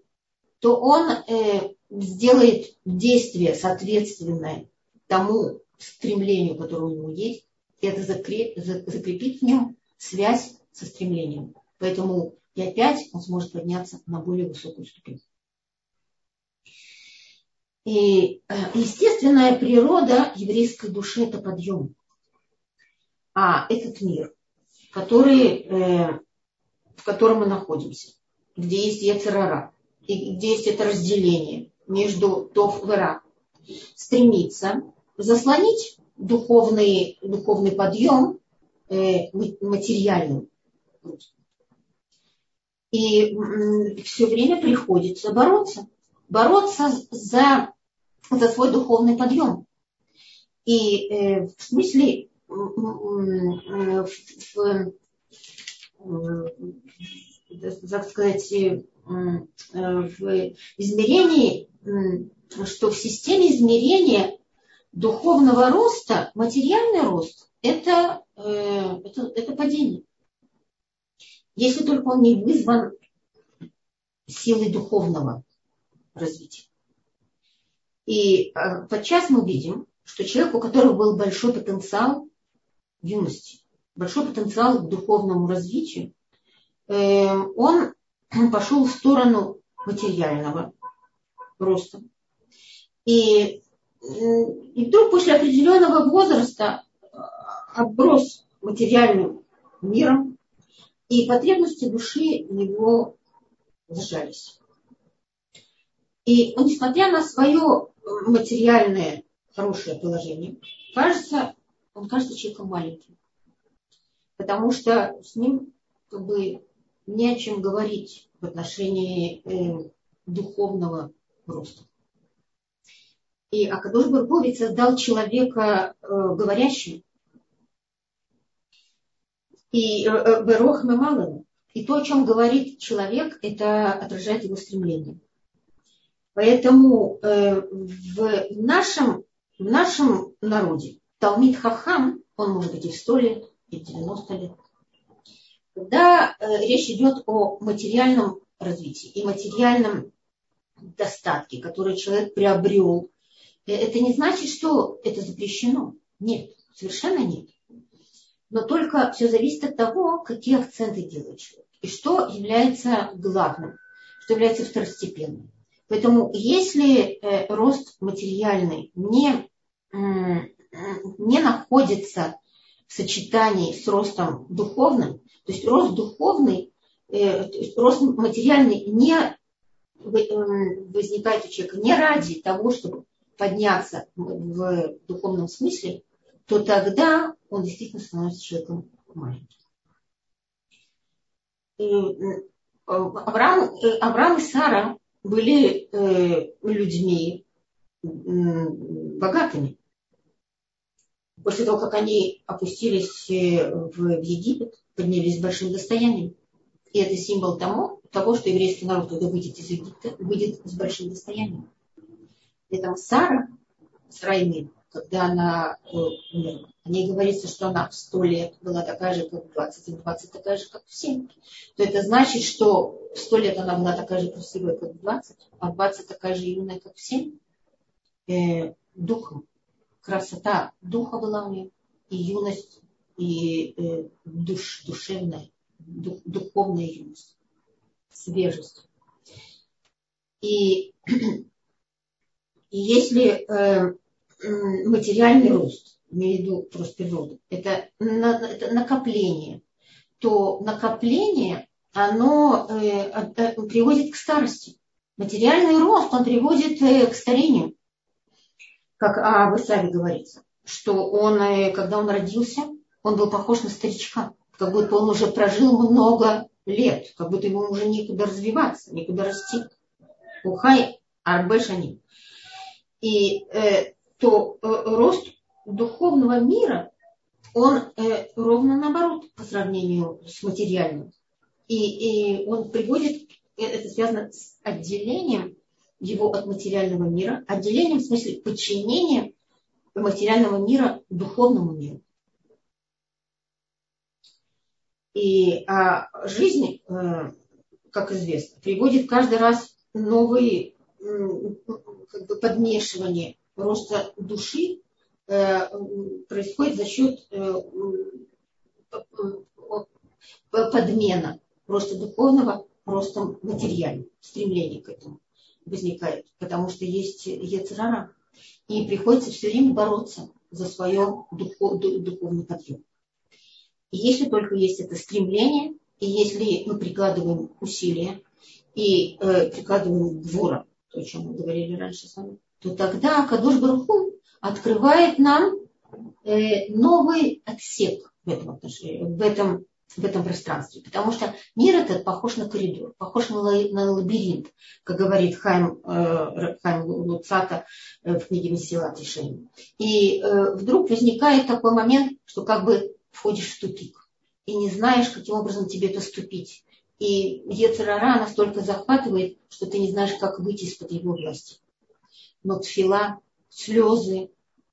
то он э, сделает действие соответственное тому стремлению, которое у него есть, и это закрепит в нем связь со стремлением. Поэтому и опять он сможет подняться на более высокую ступень. И э, естественная природа еврейской души – это подъем. А этот мир, который, э, в котором мы находимся, где есть Яцерара, и где есть это разделение между Тов и Ра, стремится заслонить духовный, духовный подъем э, материальным. И все время приходится бороться. Бороться за, за свой духовный подъем. И э, в смысле, в, так сказать, в измерении, что в системе измерения духовного роста, материальный рост, это, э, это, это падение. Если только он не вызван силой духовного развития. И э, подчас мы видим, что человек, у которого был большой потенциал юности, большой потенциал к духовному развитию, э, он пошел в сторону материального роста. И и вдруг после определенного возраста э, отброс материальным миром, и потребности души его сжались. И он, несмотря на свое материальное хорошее положение, кажется, он кажется человеком маленьким. Потому что с ним как бы не о чем говорить в отношении э, духовного роста. И Акадош Барбович создал человека э, говорящим. И э, э, Берох Мемалым. И то, о чем говорит человек, это отражает его стремление. Поэтому э, в, нашем, в нашем народе Талмит Хахам, он может быть и в 100 лет, и в 90 лет, когда э, речь идет о материальном развитии и материальном достатке, который человек приобрел Э, это не значит, что это запрещено. Нет, совершенно нет. Но только все зависит от того, какие акценты делает человек. И что является главным, что является второстепенным. Поэтому если э, рост материальный не, не находится в сочетании с ростом духовным, то есть рост духовный, э, рост материальный не возникает у человека не ради того, чтобы подняться в духовном смысле, то тогда он действительно становится человеком маленьким. Э, Авраам, э, Авраам и Сара были э, людьми богатыми. После того, как они опустились в Египет, поднялись с большим достоянием. И это символ того, того, что еврейский народ, когда выйдет из Египта, выйдет с большим достоянием. И там Сара, Срайми, когда она э, умерла, о ней говорится, что она в сто лет была такая же, как в 20, и в 20 такая же, как в 7. То это значит, что в сто лет она была такая же красивая, как в 20, а в 20 такая же юная, как в 7. Э, духом. Красота духа была у нее, и юность, и э, душ, душевная, дух, духовная юность, свежесть. И И если э, материальный рост, имею в виду рост природы, это, на, это накопление, то накопление, оно э, э, приводит к старости. Материальный рост, он приводит э, к старению. Как о Высаве говорится, что он, э, когда он родился, он был похож на старичка, как будто он уже прожил много лет, как будто ему уже некуда развиваться, некуда расти. Ухай арбешани и э, то э, рост духовного мира, он э, ровно наоборот по сравнению с материальным. И, и он приводит, э, это связано с отделением его от материального мира, отделением в смысле подчинения материального мира духовному миру. И а жизнь, э, как известно, приводит каждый раз новые как бы подмешивание роста души э, происходит за счет э, подмена роста духовного ростом материального, стремления к этому. Возникает, потому что есть Ецерара. И приходится все время бороться за свое духов, духовный подъем. И если только есть это стремление, и если мы прикладываем усилия и э, прикладываем двора, то, о чем мы говорили раньше с вами, то тогда Кадуш Баруху открывает нам э, новый отсек в этом отношении, в этом, в этом пространстве. Потому что мир этот похож на коридор, похож на, на лабиринт, как говорит Хайм, э, Хайм Луцата э, в книге Месила Тишини. И э, вдруг возникает такой момент, что как бы входишь в тупик и не знаешь, каким образом тебе доступить. И Ецерара настолько захватывает, что ты не знаешь, как выйти из-под его власти. Но тфила, слезы,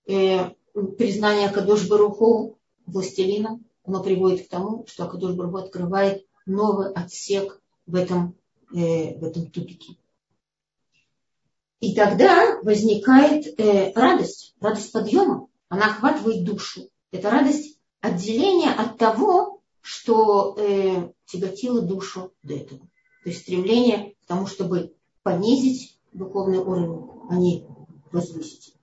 э, признание Кадош Баруху властелином, оно приводит к тому, что Кадош Баруху открывает новый отсек в этом, э, в этом тупике. И тогда возникает э, радость, радость подъема. Она охватывает душу. Это радость отделения от того, что э, тяготило душу до этого. То есть стремление к тому, чтобы понизить духовный уровень, а не возвысить.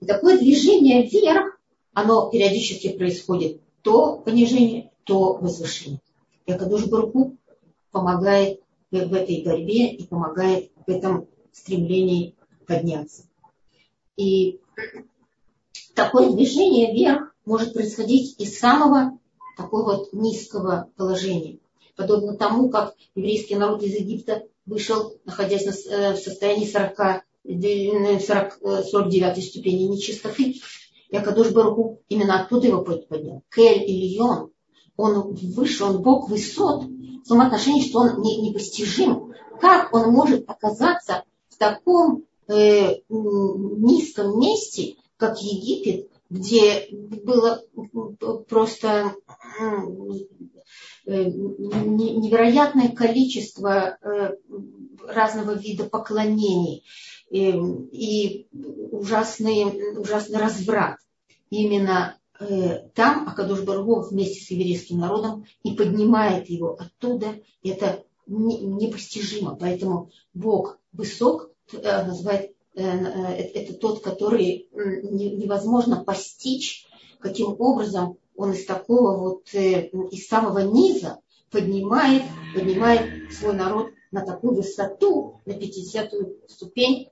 И такое движение вверх, оно периодически происходит то понижение, то возвышение. И Акадуш Баруку помогает в этой борьбе и помогает в этом стремлении подняться. И такое движение вверх может происходить из самого такого вот низкого положения. Подобно тому, как еврейский народ из Египта вышел, находясь э, в состоянии 40, 40, 49 ступени нечистоты. И Акадош Баруху именно оттуда его поднял. Кель или Йон, он выше, он Бог высот, в том отношении, что он не, непостижим. Как он может оказаться в таком э, низком месте, как Египет, где было просто э, невероятное количество э, разного вида поклонений э, и ужасный, ужасный разврат. Именно там Акадуш Баргу вместе с еврейским народом и поднимает его оттуда. Это непостижимо. Поэтому Бог высок называет Э, э, это тот, который невозможно постичь, каким образом он из такого вот, э, из самого низа поднимает, поднимает свой народ на такую высоту, на 50-ю ступень,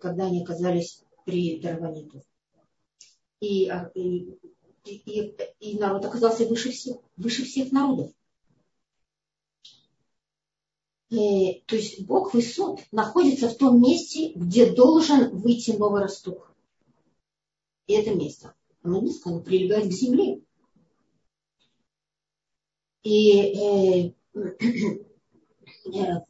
когда они оказались при даровании и, а, и, и, и народ оказался выше всех, выше всех народов. Э, то есть Бог высот находится в том месте, где должен выйти новый росток. И это место, оно низко, оно прилегает к земле. И э, э,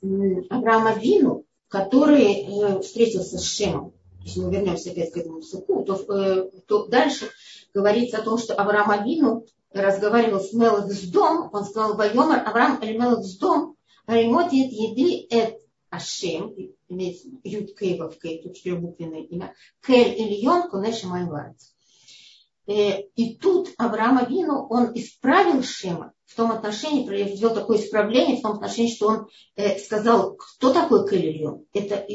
Авраам Авину, который э, встретился с Шемом, если мы вернемся опять к этому суку, то, э, то дальше говорится о том, что Авраам Авину разговаривал с Мелах с дом, он сказал, Вайомар Авраам Эль с дом, Ремотит еды эт Ашем, имеется Юд Кейва в Кей, тут четырехбуквенное имя, Кель Ильон Конеша Майварец. И тут Авраам Авину, он исправил Шема в том отношении, сделал такое исправление в том отношении, что он э, сказал, кто такой Кель Это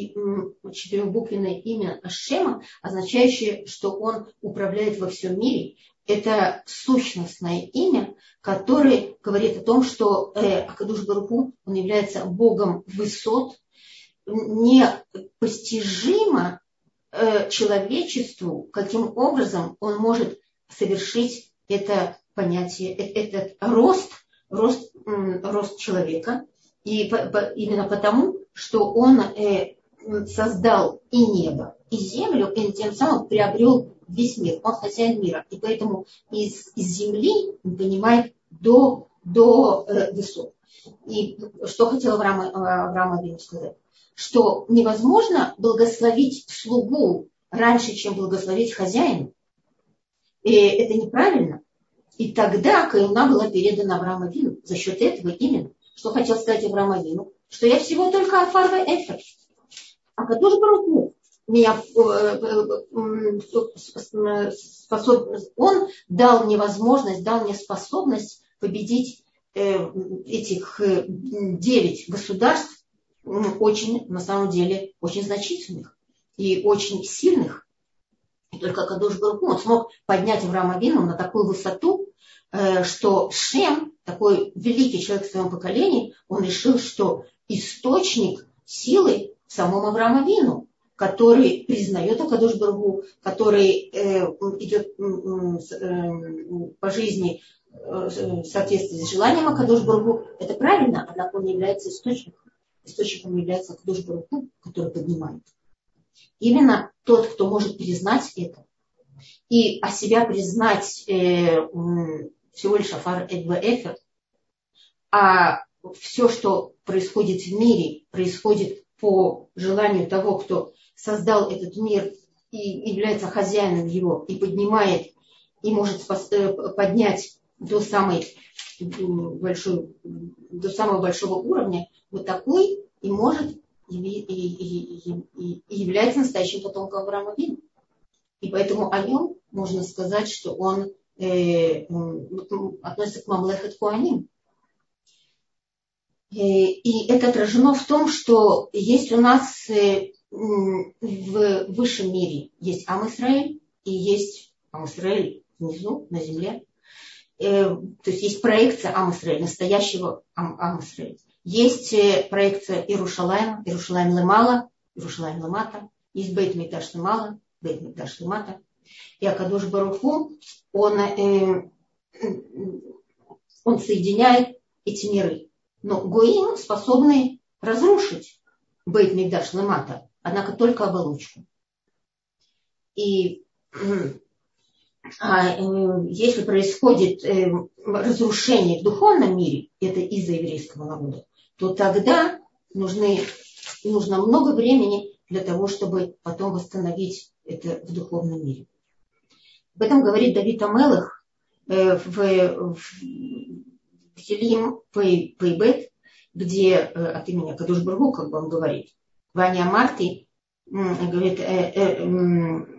четырехбуквенное имя Ашема, означающее, что он управляет во всем мире. Это сущностное имя, которое говорит о том, что э, Акадуш Баруху, он является Богом высот, непостижимо э, человечеству, каким образом он может совершить это понятие, э, этот рост, рост, рост человека. И именно потому, что он э, создал и небо, и землю, и тем самым приобрел весь мир. Он хозяин мира. И поэтому из, из земли он понимает до, до э, высот. И что хотел Авраам, Авраам Авину сказать? Что невозможно благословить слугу раньше, чем благословить хозяина. И это неправильно. И тогда Каюна была передана Аврааму Вину. За счет этого именно. Что хотел сказать Авраам Вину? Что я всего только Афарва Эфер. А Кадуш Баруху меня э, э, способ, он дал мне возможность, дал мне способность победить э, этих девять государств, очень, на самом деле, очень значительных и очень сильных. И только Кадуш Баруху, он смог поднять Авраама Вину на такую высоту, э, что Шем, такой великий человек в своем поколении, он решил, что источник силы в самом Авраама Вину, который признает Акадуш Баргу, который э, идет э, по жизни э, в соответствии с желанием Акадуш Баргу, это правильно, однако он является источником. Источником является Акадуш Баргу, который поднимает. Именно тот, кто может признать это, и о себя признать э, всего лишь Афар Эдва Эфер, а все, что происходит в мире, происходит по желанию того, кто создал этот мир и является хозяином его, и поднимает, и может э, поднять до, самой большой, до самого большого уровня, вот такой и может и, и, и, и является настоящим потомком Авраама Вина. И поэтому о нем можно сказать, что он э, относится к Мамлехет Куаним. Э, и это отражено в том, что есть у нас э, в высшем мире есть Ам Исраэль и есть Ам Исраэль внизу, на земле. Э, то есть есть проекция Ам Исраэль, настоящего Ам, Ам Исраэль. Есть проекция Иерушалайма, Иерушалайм Лемала, Иерушалайм Лемата. Есть Бейт Миташ Лемала, Бейт Миташ Лемата. И Акадош Баруху, он, он соединяет эти миры. Но Гоим способны разрушить Бейт Мигдаш Лемата, однако только оболочку. И а, э, если происходит э, разрушение в духовном мире, это из-за еврейского народа, то тогда нужны, нужно много времени для того, чтобы потом восстановить это в духовном мире. Об этом говорит Давид Амелых э, в, в Хилим Пейбет, где э, от имени Кадушбургу, как бы он говорит, Ваня Марти, говорит,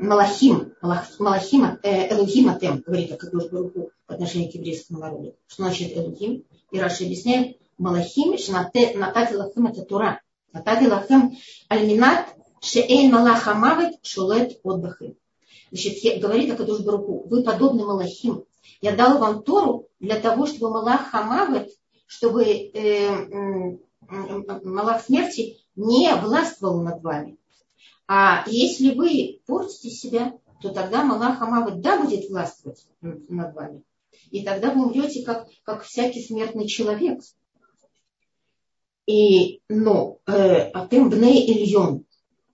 Малахим, Малахима, э, Элухима Тем, говорит о Кадушбургу по отношению к еврейскому народу. Что значит Элухим? И Раши объясняет, Малахим, Натати Лахим это Тура. Натати Лахим Альминат, Шеэйн Малаха Мавет, Шулет Отбахим. Значит, говорит о Кадушбургу, вы подобны Малахим, я дал вам Тору для того, чтобы Малах Хамавет, чтобы э, Малах смерти не властвовал над вами. А если вы портите себя, то тогда Малах Хамавет да будет властвовать над вами. И тогда вы умрете, как, как всякий смертный человек. И, но э, Атем Бней Ильон,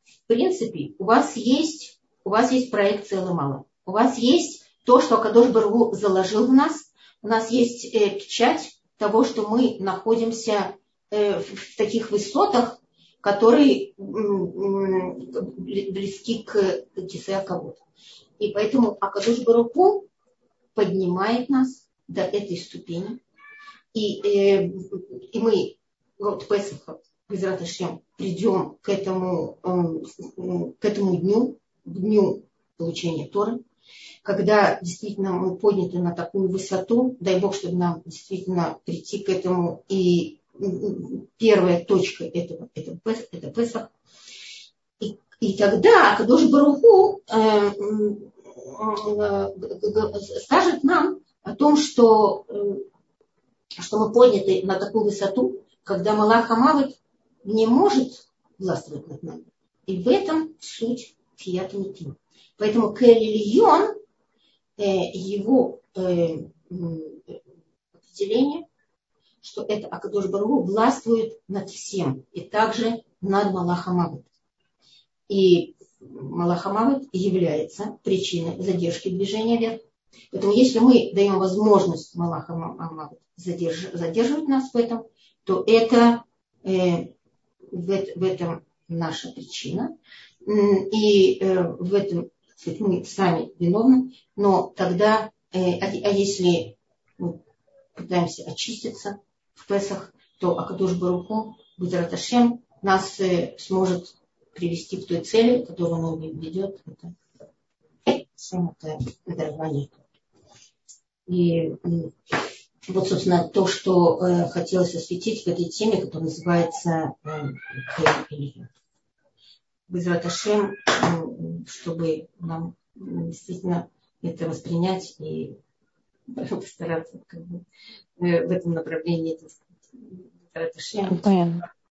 в принципе, у вас есть, у вас есть проекция Ламала. У вас есть то, что Акадош Баргу заложил в нас. У нас есть э, печать того, что мы находимся э, в таких высотах, которые близки к кисе кого-то. И поэтому Акадош Баруху поднимает нас до этой ступени. И, э, и мы вот Песаха, без придем к этому, к этому дню, к дню получения Торы когда действительно мы подняты на такую высоту, дай Бог, чтобы нам действительно прийти к этому. И первая точка этого, это, это Песах. И, и тогда Кадош Баруху э, э, скажет нам о том, что, э, что мы подняты на такую высоту, когда Малах Амавит не может властвовать над нами. И в этом суть Фият Митим. Поэтому Келильон Э, его э, определение, что это Акадош Баргу властвует над всем и также над Малахамавит. И Малахамавит является причиной задержки движения вверх. Поэтому если мы даем возможность Малахамавит задерж, задерживать нас в этом, то это э, в, в этом наша причина. И э, в этом мы сами виновны, но тогда, э, а, а если мы пытаемся очиститься в Песах, то Акадуш Баруху, Гудраташем, нас э, сможет привести к той цели, которую он ведет. Это это дарование. И вот, собственно, то, что э, хотелось осветить в этой теме, которая называется э, Безраташем, э, чтобы нам действительно это воспринять и постараться как бы, э, в этом направлении. Понятно.